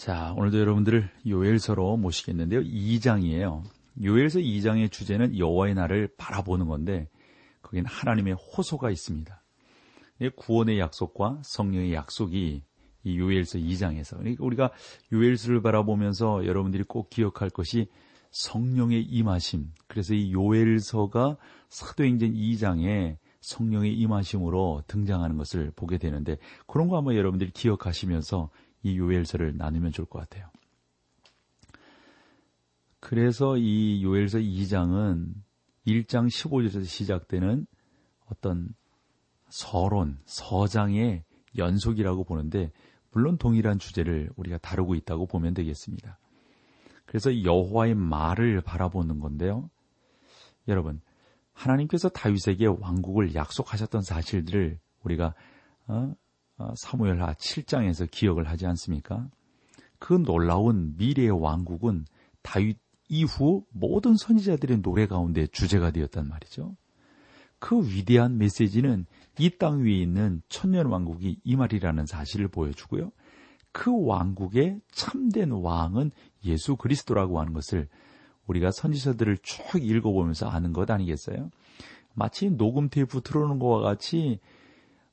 자, 오늘도 여러분들을 요엘서로 모시겠는데요. 2장이에요. 요엘서 2장의 주제는 여호와의 날을 바라보는 건데 거기는 하나님의 호소가 있습니다. 구원의 약속과 성령의 약속이 이 요엘서 2장에서 그러니까 우리가 요엘서를 바라보면서 여러분들이 꼭 기억할 것이 성령의 임하심. 그래서 이 요엘서가 사도행전 2장에 성령의 임하심으로 등장하는 것을 보게 되는데 그런 거 한번 여러분들이 기억하시면서 이 요엘서를 나누면 좋을 것 같아요. 그래서 이 요엘서 2장은 1장 15절에서 시작되는 어떤 서론, 서장의 연속이라고 보는데 물론 동일한 주제를 우리가 다루고 있다고 보면 되겠습니다. 그래서 여호와의 말을 바라보는 건데요. 여러분, 하나님께서 다윗에게 왕국을 약속하셨던 사실들을 우리가 어? 어, 사무엘하 7장에서 기억을 하지 않습니까? 그 놀라운 미래의 왕국은 다윗 이후 모든 선지자들의 노래 가운데 주제가 되었단 말이죠. 그 위대한 메시지는 이 땅 위에 있는 천년 왕국이 이 말이라는 사실을 보여주고요. 그 왕국의 참된 왕은 예수 그리스도라고 하는 것을 우리가 선지서들을 쭉 읽어보면서 아는 것 아니겠어요? 마치 녹음 테이프 틀어놓은 것과 같이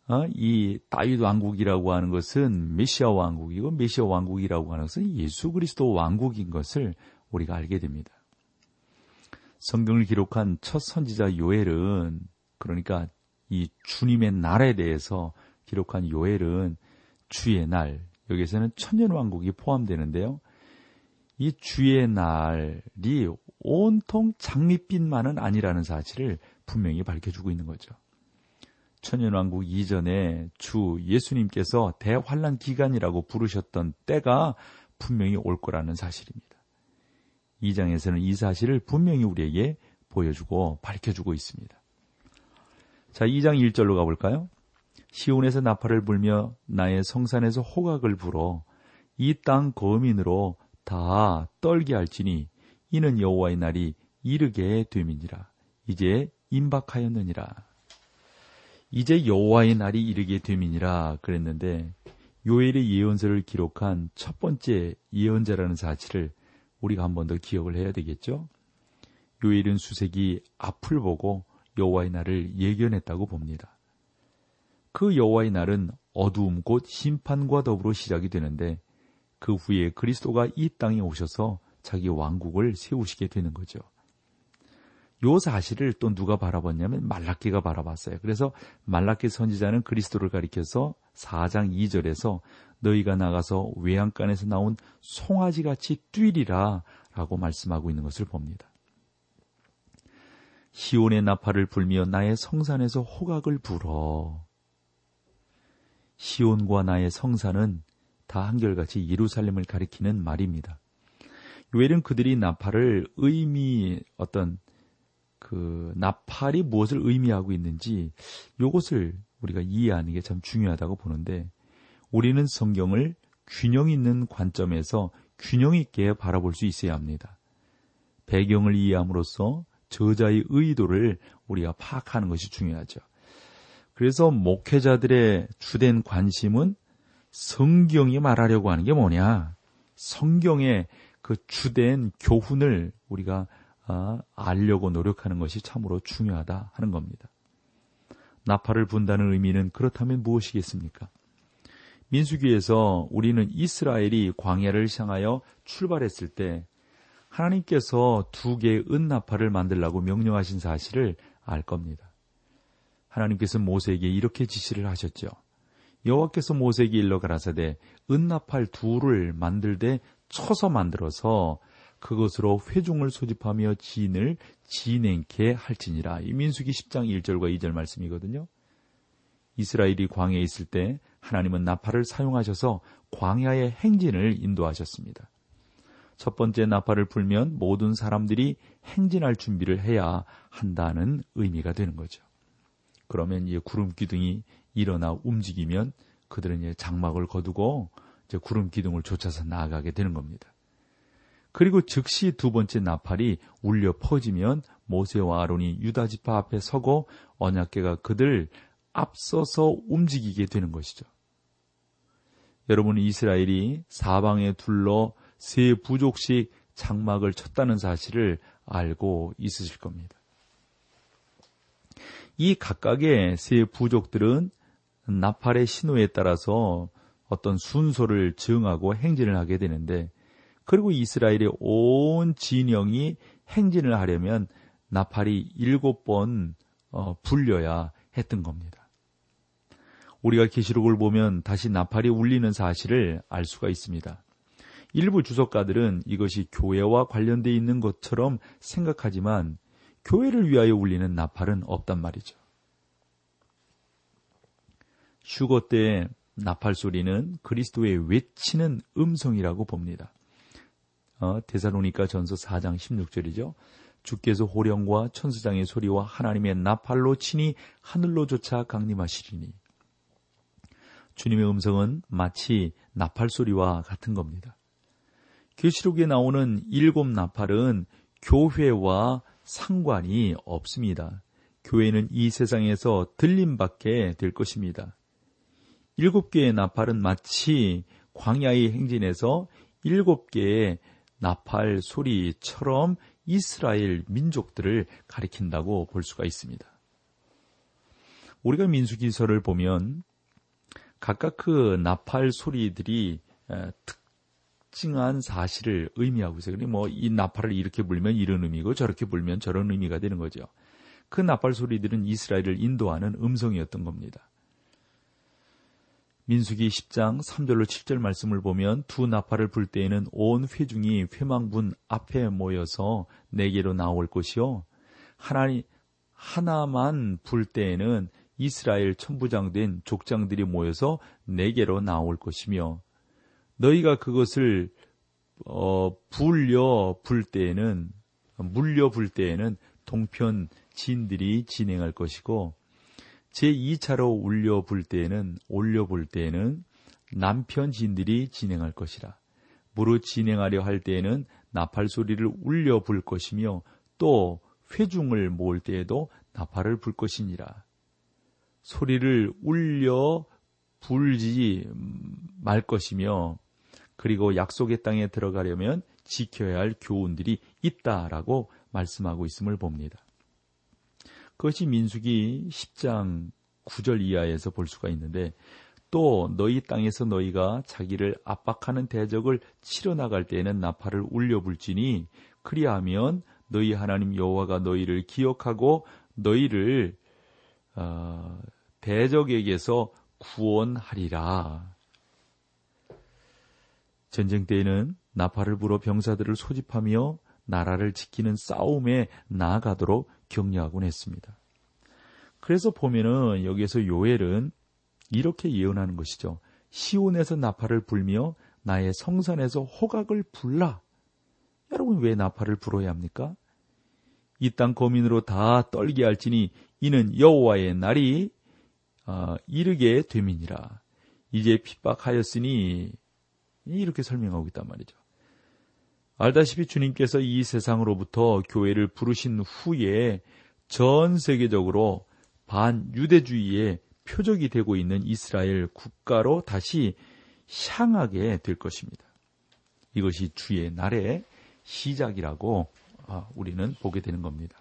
어? 이 다윗 왕국이라고 하는 것은 메시아 왕국이고 메시아 왕국이라고 하는 것은 예수 그리스도 왕국인 것을 우리가 알게 됩니다. 성경을 기록한 첫 선지자 요엘은 그러니까 이 주님의 날에 대해서 기록한 요엘은 주의 날 여기에서는 천년 왕국이 포함되는데요. 이 주의 날이 온통 장밋빛만은 아니라는 사실을 분명히 밝혀주고 있는 거죠. 천년왕국 이전에 주 예수님께서 대환란 기간이라고 부르셨던 때가 분명히 올 거라는 사실입니다. 이 장에서는 이 사실을 분명히 우리에게 보여주고 밝혀주고 있습니다. 자, 2장 1절로 가볼까요? 시온에서 나팔을 불며 나의 성산에서 호각을 불어 이 땅 거민으로 다 떨게 할지니 이는 여호와의 날이 이르게 됨이니라. 이제 임박하였느니라. 이제 여호와의 날이 이르게 됨이니라 그랬는데 요엘의 예언서를 기록한 첫 번째 예언자라는 사실을 우리가 한 번 더 기억을 해야 되겠죠. 요엘은 수색이 앞을 보고 여호와의 날을 예견했다고 봅니다. 그 여호와의 날은 어두움 곧 심판과 더불어 시작이 되는데 그 후에 그리스도가 이 땅에 오셔서 자기 왕국을 세우시게 되는 거죠. 요 사실을 또 누가 바라봤냐면 말라키가 바라봤어요. 그래서 말라키 선지자는 그리스도를 가리켜서 4장 2절에서 너희가 나가서 외양간에서 나온 송아지 같이 뛰리라 라고 말씀하고 있는 것을 봅니다. 시온의 나팔을 불며 나의 성산에서 호각을 불어. 시온과 나의 성산은 다 한결같이 예루살렘을 가리키는 말입니다. 요엘은 그들이 나팔을 의미 어떤 그 나팔이 무엇을 의미하고 있는지 이것을 우리가 이해하는 게 참 중요하다고 보는데 우리는 성경을 균형 있는 관점에서 균형 있게 바라볼 수 있어야 합니다. 배경을 이해함으로써 저자의 의도를 우리가 파악하는 것이 중요하죠. 그래서 목회자들의 주된 관심은 성경이 말하려고 하는 게 뭐냐? 성경의 그 주된 교훈을 우리가 아, 알려고 노력하는 것이 참으로 중요하다 하는 겁니다. 나팔을 분다는 의미는 그렇다면 무엇이겠습니까? 민수기에서 우리는 이스라엘이 광야를 향하여 출발했을 때 하나님께서 두 개의 은나팔을 만들라고 명령하신 사실을 알 겁니다. 하나님께서 모세에게 이렇게 지시를 하셨죠. 여호와께서 모세에게 일러 가라사대 은나팔 둘을 만들되 쳐서 만들어서 그것으로 회중을 소집하며 진을 진행케 할지니라. 이 민수기 10장 1절과 2절 말씀이거든요. 이스라엘이 광야에 있을 때 하나님은 나팔을 사용하셔서 광야의 행진을 인도하셨습니다. 첫 번째 나팔을 불면 모든 사람들이 행진할 준비를 해야 한다는 의미가 되는 거죠. 그러면 이제 구름 기둥이 일어나 움직이면 그들은 이제 장막을 거두고 이제 구름 기둥을 쫓아서 나아가게 되는 겁니다. 그리고 즉시 두 번째 나팔이 울려 퍼지면 모세와 아론이 유다 지파 앞에 서고 언약계가 그들 앞서서 움직이게 되는 것이죠. 여러분 이스라엘이 사방에 둘러 세 부족씩 장막을 쳤다는 사실을 알고 있으실 겁니다. 이 각각의 세 부족들은 나팔의 신호에 따라서 어떤 순서를 정하고 행진을 하게 되는데 그리고 이스라엘의 온 진영이 행진을 하려면 나팔이 일곱 번 어, 불려야 했던 겁니다. 우리가 계시록을 보면 다시 나팔이 울리는 사실을 알 수가 있습니다. 일부 주석가들은 이것이 교회와 관련되어 있는 것처럼 생각하지만 교회를 위하여 울리는 나팔은 없단 말이죠. 휴거 때 나팔 소리는 그리스도의 외치는 음성이라고 봅니다. 어, 데살로니가 전서 4장 16절이죠. 주께서 호령과 천수장의 소리와 하나님의 나팔로 치니 하늘로조차 강림하시리니. 주님의 음성은 마치 나팔 소리와 같은 겁니다. 계시록에 나오는 일곱 나팔은 교회와 상관이 없습니다. 교회는 이 세상에서 들림밖에 될 것입니다. 일곱 개의 나팔은 마치 광야의 행진에서 일곱 개의 나팔 소리처럼 이스라엘 민족들을 가리킨다고 볼 수가 있습니다. 우리가 민수기서를 보면 각각 그 나팔 소리들이 특징한 사실을 의미하고 있어요. 뭐이 나팔을 이렇게 불면 이런 의미고 저렇게 불면 저런 의미가 되는 거죠. 그 나팔 소리들은 이스라엘을 인도하는 음성이었던 겁니다. 민수기 10장 3절로 7절 말씀을 보면 두 나팔을 불 때에는 온 회중이 회망문 앞에 모여서 내게로 나올 것이요. 하나님 하나만 불 때에는 이스라엘 천부장 된 족장들이 모여서 내게로 나올 것이며 너희가 그것을 어, 불려 불 때에는 물려 불 때에는 동편 진들이 진행할 것이고 제2차로 울려 불 때에는 올려 볼 때에는 남편 진들이 진행할 것이라. 무릇 진행하려 할 때에는 나팔 소리를 울려 불 것이며 또 회중을 모을 때에도 나팔을 불 것이니라. 소리를 울려 불지 말 것이며 그리고 약속의 땅에 들어가려면 지켜야 할 교훈들이 있다라고 말씀하고 있음을 봅니다. 그것이 민숙이 10장 9절 이하에서 볼 수가 있는데 또 너희 땅에서 너희가 자기를 압박하는 대적을 치러 나갈 때에는 나팔을 울려 불지니 그리하면 너희 하나님 여호와가 너희를 기억하고 너희를 어, 대적에게서 구원하리라. 전쟁 때에는 나팔을 불어 병사들을 소집하며 나라를 지키는 싸움에 나아가도록 격려하곤 했습니다. 그래서 보면은 여기에서 요엘은 이렇게 예언하는 것이죠. 시온에서 나팔을 불며 나의 성산에서 호각을 불라. 여러분 왜 나팔을 불어야 합니까? 이 땅 거민으로 다 떨게 할지니 이는 여호와의 날이 어, 이르게 됨이니라. 이제 핍박하였으니 이렇게 설명하고 있단 말이죠. 알다시피 주님께서 이 세상으로부터 교회를 부르신 후에 전 세계적으로 반유대주의의 표적이 되고 있는 이스라엘 국가로 다시 향하게 될 것입니다. 이것이 주의 날의 시작이라고 아, 우리는 보게 되는 겁니다.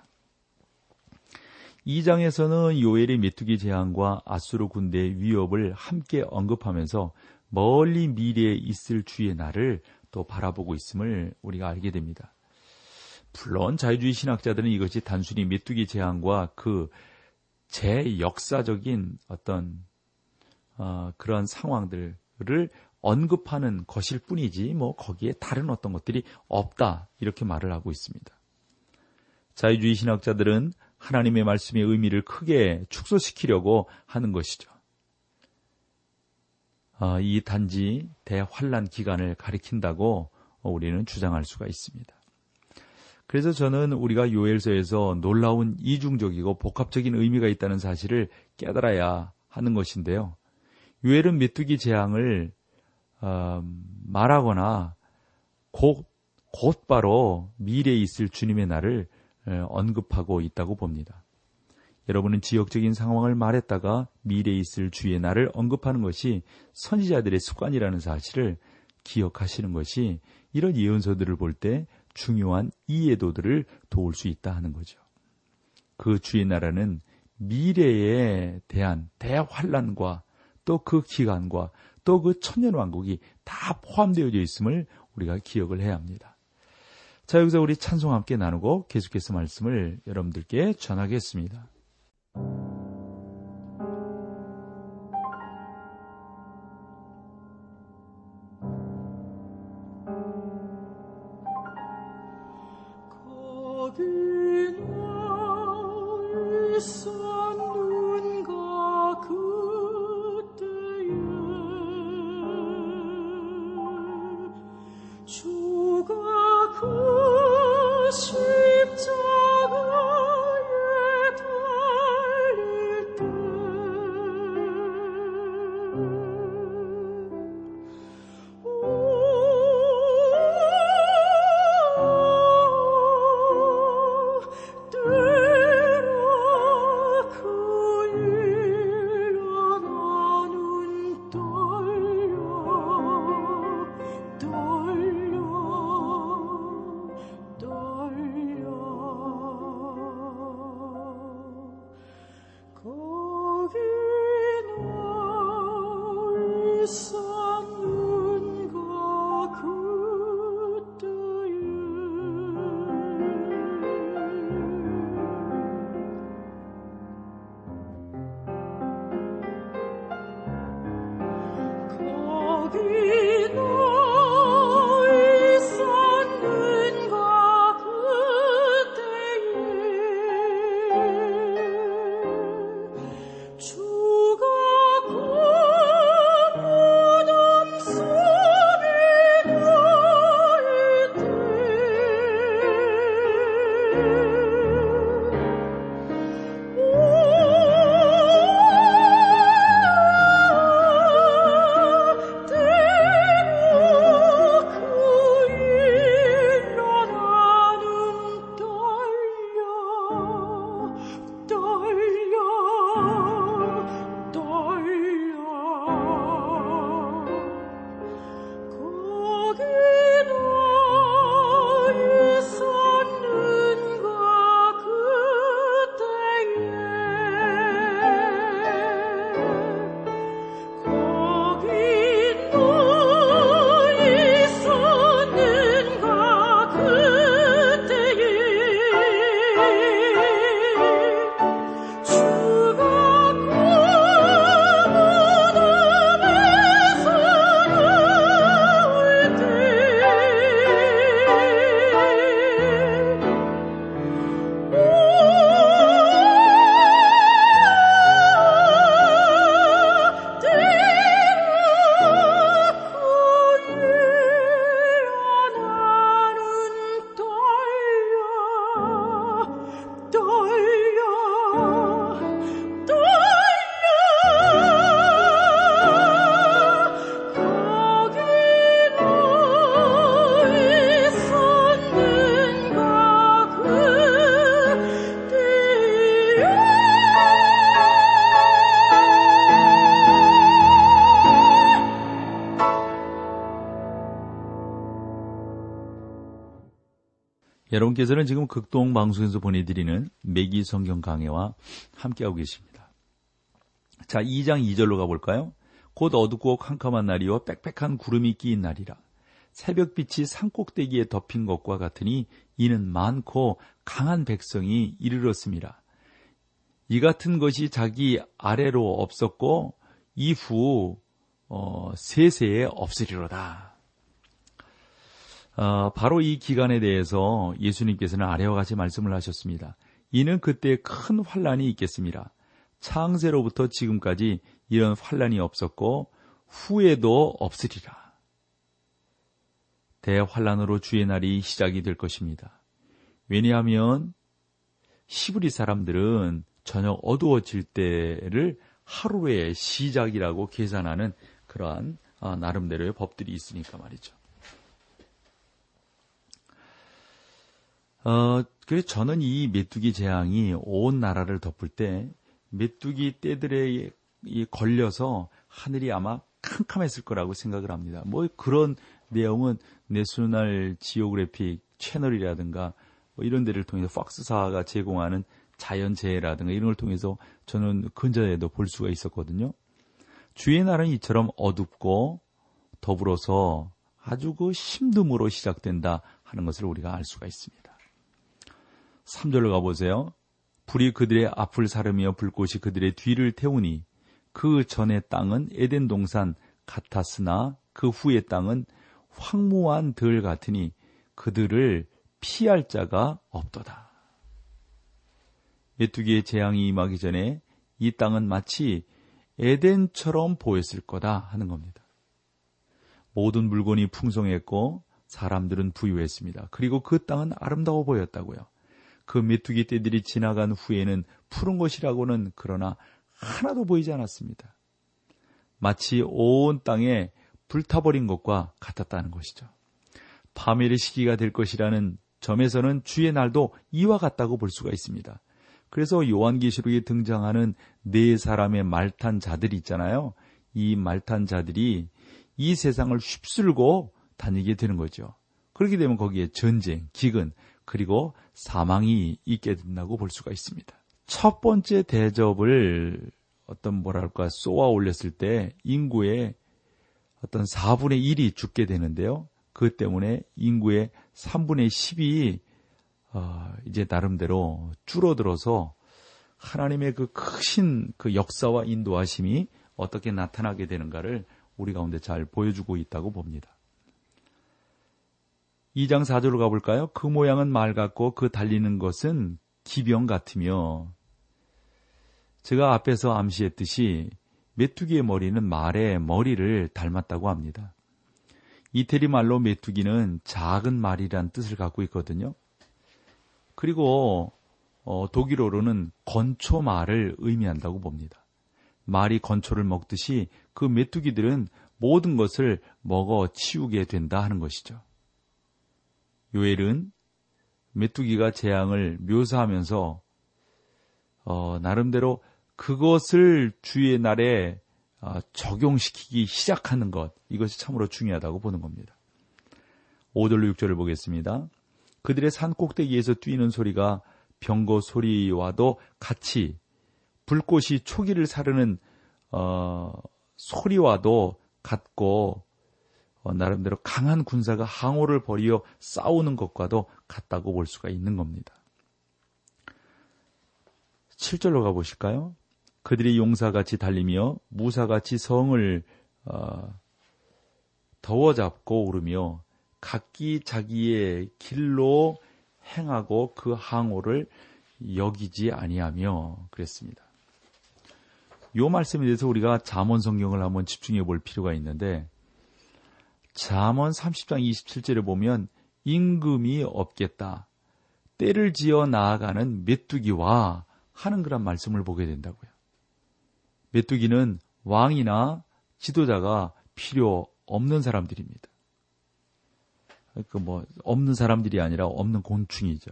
2장에서는 요엘의 메뚜기 재앙과 아수르 군대의 위협을 함께 언급하면서 멀리 미래에 있을 주의 날을 또 바라보고 있음을 우리가 알게 됩니다. 물론 자유주의 신학자들은 이것이 단순히 메뚜기 재앙과 그 제역사적인 어떤 어, 그런 상황들을 언급하는 것일 뿐이지 뭐 거기에 다른 어떤 것들이 없다 이렇게 말을 하고 있습니다. 자유주의 신학자들은 하나님의 말씀의 의미를 크게 축소시키려고 하는 것이죠. 어, 이 단지 대환란 기간을 가리킨다고 우리는 주장할 수가 있습니다. 그래서 저는 우리가 요엘서에서 놀라운 이중적이고 복합적인 의미가 있다는 사실을 깨달아야 하는 것인데요. 요엘은 메뚜기 재앙을 어, 말하거나 곧 곧바로 미래에 있을 주님의 날을 어, 언급하고 있다고 봅니다. 여러분은 지역적인 상황을 말했다가 미래에 있을 주의 날을 언급하는 것이 선지자들의 습관이라는 사실을 기억하시는 것이 이런 예언서들을 볼 때 중요한 이해도들을 도울 수 있다 하는 거죠. 그 주의 나라는 미래에 대한 대환란과 또 그 기간과 또 그 천년왕국이 다 포함되어 있음을 우리가 기억을 해야 합니다. 자, 여기서 우리 찬송 함께 나누고 계속해서 말씀을 여러분들께 전하겠습니다. thank you Ты 여러분께서는 지금 극동 방송에서 보내드리는 매기 성경 강해와 함께하고 계십니다. 자, 2장 2절로 가볼까요? 곧 어둡고 캄캄한 날이요 빽빽한 구름이 끼인 날이라. 새벽빛이 산꼭대기에 덮인 것과 같으니 이는 많고 강한 백성이 이르렀습니다. 이 같은 것이 자기 아래로 없었고 이후 어, 세세에 없으리로다. 어, 바로 이 기간에 대해서 예수님께서는 아래와 같이 말씀을 하셨습니다. 이는 그때 큰 환란이 있겠습니다. 창세로부터 지금까지 이런 환란이 없었고 후에도 없으리라. 대환란으로 주의 날이 시작이 될 것입니다. 왜냐하면 시브리 사람들은 저녁 어두워질 때를 하루의 시작이라고 계산하는 그러한 아, 나름대로의 법들이 있으니까 말이죠. 어, 그래서 저는 이 메뚜기 재앙이 온 나라를 덮을 때 메뚜기 떼들에 걸려서 하늘이 아마 캄캄했을 거라고 생각을 합니다. 뭐 그런 내용은 내수날 지오그래픽 채널이라든가 뭐 이런 데를 통해서 팍스사가 제공하는 자연재해라든가 이런 걸 통해서 저는 근저에도 볼 수가 있었거든요. 주의 날은 이처럼 어둡고 더불어서 아주 그 심듬으로 시작된다 하는 것을 우리가 알 수가 있습니다. 3절로 가보세요. 불이 그들의 앞을 사르며 불꽃이 그들의 뒤를 태우니 그 전의 땅은 에덴 동산 같았으나 그 후의 땅은 황무한 들 같으니 그들을 피할 자가 없도다. 메뚜기의 재앙이 임하기 전에 이 땅은 마치 에덴처럼 보였을 거다 하는 겁니다. 모든 물건이 풍성했고 사람들은 부유했습니다. 그리고 그 땅은 아름다워 보였다고요. 그 메뚜기 떼들이 지나간 후에는 푸른 것이라고는 그러나 하나도 보이지 않았습니다. 마치 온 땅에 불타버린 것과 같았다는 것이죠. 파멸의 시기가 될 것이라는 점에서는 주의 날도 이와 같다고 볼 수가 있습니다. 그래서 요한계시록에 등장하는 네 사람의 말탄 자들이 있잖아요. 이 말탄 자들이 이 세상을 휩쓸고 다니게 되는 거죠. 그렇게 되면 거기에 전쟁, 기근, 그리고 사망이 있게 된다고 볼 수가 있습니다. 첫 번째 대접을 어떤 뭐랄까 쏘아 올렸을 때 인구의 어떤 4분의 1이 죽게 되는데요. 그 때문에 인구의 3분의 10이 어, 이제 나름대로 줄어들어서 하나님의 그 크신 그 역사와 인도하심이 어떻게 나타나게 되는가를 우리 가운데 잘 보여주고 있다고 봅니다. 2장 4절로 가볼까요? 그 모양은 말 같고 그 달리는 것은 기병 같으며 제가 앞에서 암시했듯이 메뚜기의 머리는 말의 머리를 닮았다고 합니다. 이태리 말로 메뚜기는 작은 말이란 뜻을 갖고 있거든요. 그리고 어, 독일어로는 건초 말을 의미한다고 봅니다. 말이 건초를 먹듯이 그 메뚜기들은 모든 것을 먹어 치우게 된다 하는 것이죠. 요엘은 메뚜기가 재앙을 묘사하면서 어, 나름대로 그것을 주의 날에 어, 적용시키기 시작하는 것 이것이 참으로 중요하다고 보는 겁니다. 5절로 6절을 보겠습니다. 그들의 산 꼭대기에서 뛰는 소리가 병거 소리와도 같이 불꽃이 초기를 사르는 어, 소리와도 같고 어, 나름대로 강한 군사가 항호를 벌이어 싸우는 것과도 같다고 볼 수가 있는 겁니다. 7절로 가보실까요? 그들이 용사같이 달리며 무사같이 성을 어, 더워잡고 오르며 각기 자기의 길로 행하고 그 항호를 여기지 아니하며 그랬습니다. 이 말씀에 대해서 우리가 잠언 성경을 한번 집중해 볼 필요가 있는데 잠언 30장 27절에 보면 임금이 없겠다. 때를 지어 나아가는 메뚜기와 하는 그런 말씀을 보게 된다고요. 메뚜기는 왕이나 지도자가 필요 없는 사람들입니다. 그 뭐 없는 사람들이 아니라 없는 곤충이죠.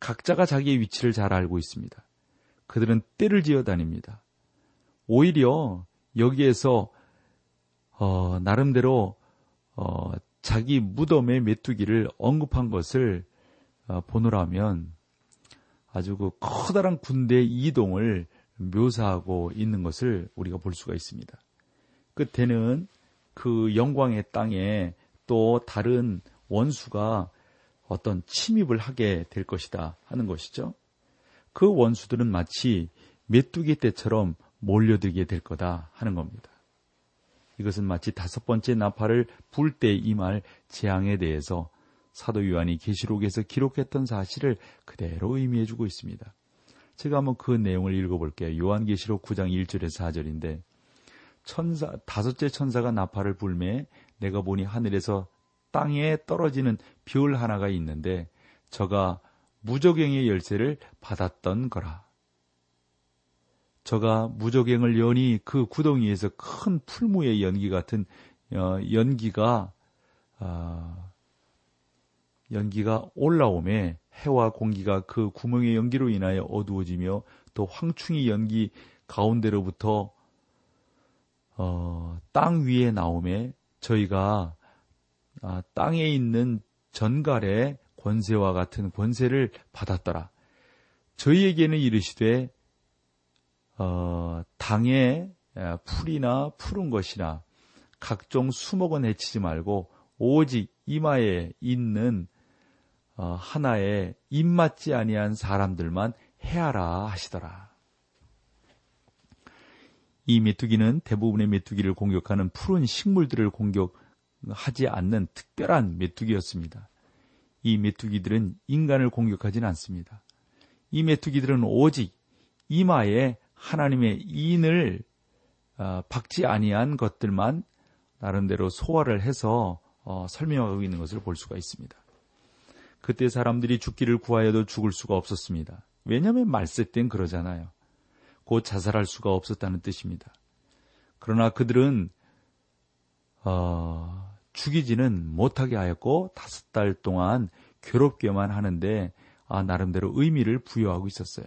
각자가 자기의 위치를 잘 알고 있습니다. 그들은 때를 지어 다닙니다. 오히려 여기에서 어, 나름대로 어, 자기 무덤의 메뚜기를 언급한 것을 어, 보노라면 아주 그 커다란 군대 이동을 묘사하고 있는 것을 우리가 볼 수가 있습니다. 끝에는 그 영광의 땅에 또 다른 원수가 어떤 침입을 하게 될 것이다 하는 것이죠. 그 원수들은 마치 메뚜기 때처럼 몰려들게 될 거다 하는 겁니다. 이것은 마치 다섯 번째 나팔을 불 때 임할 재앙에 대해서 사도 요한이 계시록에서 기록했던 사실을 그대로 의미해 주고 있습니다. 제가 한번 그 내용을 읽어볼게요. 요한계시록 9장 1절에서 4절인데 천사 다섯째 천사가 나팔을 불매 내가 보니 하늘에서 땅에 떨어지는 별 하나가 있는데 저가 무적행의 열쇠를 받았던 거라. 저가 무적행을 여니 그 구덩이에서 큰 풀무의 연기 같은 어, 연기가 어, 연기가 올라오매 해와 공기가 그 구멍의 연기로 인하여 어두워지며 또 황충이 연기 가운데로부터 어, 땅 위에 나오매 저희가 아, 땅에 있는 전갈의 권세와 같은 권세를 받았더라. 저희에게는 이르시되 어, 당에 풀이나 푸른 것이나 각종 수목은 해치지 말고 오직 이마에 있는 어, 하나의 입맞지 아니한 사람들만 해하라 하시더라. 이 메뚜기는 대부분의 메뚜기를 공격하는 푸른 식물들을 공격하지 않는 특별한 메뚜기였습니다. 이 메뚜기들은 인간을 공격하지는 않습니다. 이 메뚜기들은 오직 이마에 하나님의 인을 어, 박지 아니한 것들만 나름대로 소화를 해서 어, 설명하고 있는 것을 볼 수가 있습니다. 그때 사람들이 죽기를 구하여도 죽을 수가 없었습니다. 왜냐하면 말세 땐 그러잖아요. 곧 자살할 수가 없었다는 뜻입니다. 그러나 그들은 어, 죽이지는 못하게 하였고 다섯 달 동안 괴롭게만 하는데 아, 나름대로 의미를 부여하고 있었어요.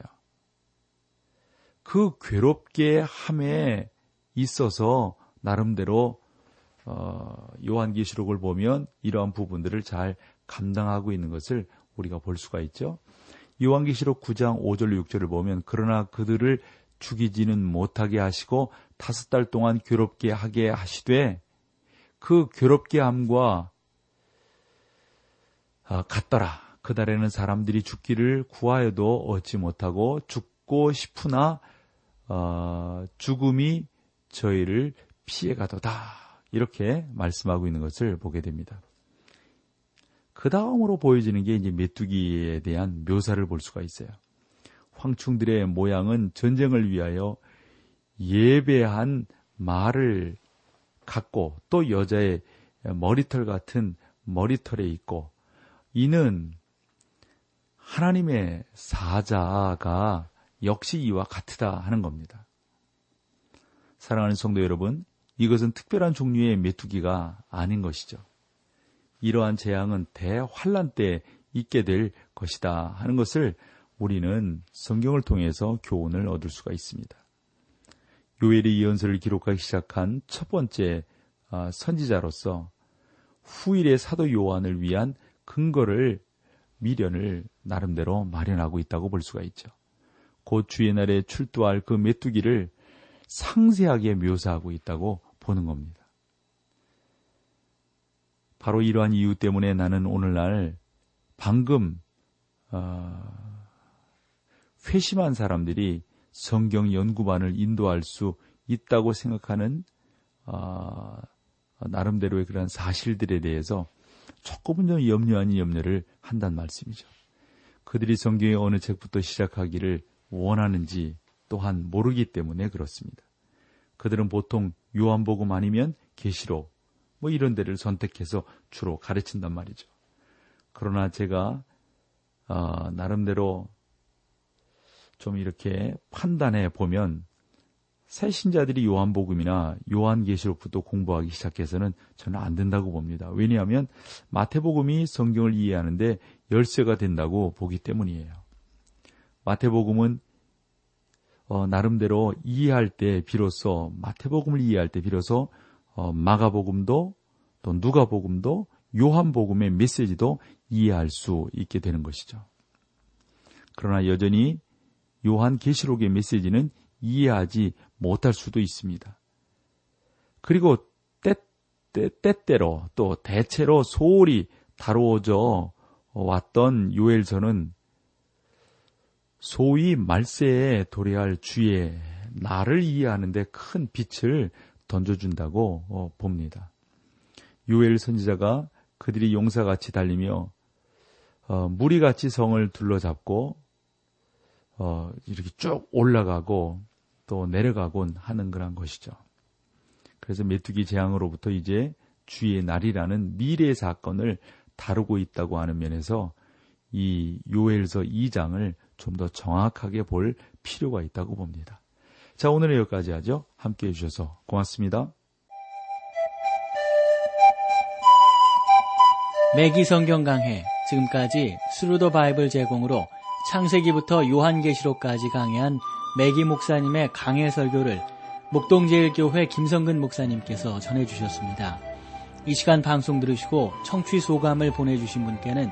그 괴롭게 함에 있어서 나름대로 어, 요한계시록을 보면 이러한 부분들을 잘 감당하고 있는 것을 우리가 볼 수가 있죠. 요한계시록 9장 5절 6절을 보면 그러나 그들을 죽이지는 못하게 하시고 다섯 달 동안 괴롭게 하게 하시되 그 괴롭게 함과 아, 같더라. 그달에는 사람들이 죽기를 구하여도 얻지 못하고 죽고 싶으나 어, 죽음이 저희를 피해가도다. 이렇게 말씀하고 있는 것을 보게 됩니다. 그 다음으로 보여지는 게 이제 메뚜기에 대한 묘사를 볼 수가 있어요. 황충들의 모양은 전쟁을 위하여 예배한 말을 갖고 또 여자의 머리털 같은 머리털에 있고 이는 하나님의 사자가 역시 이와 같으다 하는 겁니다. 사랑하는 성도 여러분, 이것은 특별한 종류의 메뚜기가 아닌 것이죠. 이러한 재앙은 대환란 때 있게 될 것이다 하는 것을 우리는 성경을 통해서 교훈을 얻을 수가 있습니다. 요엘의 예언서를 기록하기 시작한 첫 번째 아, 선지자로서 후일의 사도 요한을 위한 근거를 미련을 나름대로 마련하고 있다고 볼 수가 있죠. 곧 주의 날에 출두할 그 메뚜기를 상세하게 묘사하고 있다고 보는 겁니다. 바로 이러한 이유 때문에 나는 오늘날 방금 어, 회심한 사람들이 성경 연구반을 인도할 수 있다고 생각하는 어, 나름대로의 그런 사실들에 대해서 조금은 좀 염려 아닌 염려를 한단 말씀이죠. 그들이 성경의 어느 책부터 시작하기를 원하는지 또한 모르기 때문에 그렇습니다. 그들은 보통 요한복음 아니면 계시록 뭐 이런 데를 선택해서 주로 가르친단 말이죠. 그러나 제가 어, 나름대로 좀 이렇게 판단해 보면 새 신자들이 요한복음이나 요한계시록부터 공부하기 시작해서는 저는 안 된다고 봅니다. 왜냐하면 마태복음이 성경을 이해하는데 열쇠가 된다고 보기 때문이에요. 마태복음은 어, 나름대로 이해할 때 비로소 마태복음을 이해할 때 비로소 어, 마가복음도 또 누가복음도 요한복음의 메시지도 이해할 수 있게 되는 것이죠. 그러나 여전히 요한 계시록의 메시지는 이해하지 못할 수도 있습니다. 그리고 때, 때, 때때로 또 대체로 소홀히 다루어져 왔던 요엘서는 소위 말세에 도래할 주의 나를 이해하는데 큰 빛을 던져준다고 어, 봅니다. 요엘 선지자가 그들이 용사같이 달리며 어, 무리같이 성을 둘러잡고 어, 이렇게 쭉 올라가고 또 내려가곤 하는 그런 것이죠. 그래서 메뚜기 재앙으로부터 이제 주의 날이라는 미래 사건을 다루고 있다고 하는 면에서 이 요엘서 2장을 좀 더 정확하게 볼 필요가 있다고 봅니다. 자, 오늘은 여기까지 하죠. 함께 해주셔서 고맙습니다. 맥기 성경 강해 지금까지 Thru the Bible 제공으로 창세기부터 요한계시록까지 강해한 매기 목사님의 강해 설교를 목동제일교회 김성근 목사님께서 전해주셨습니다. 이 시간 방송 들으시고 청취 소감을 보내주신 분께는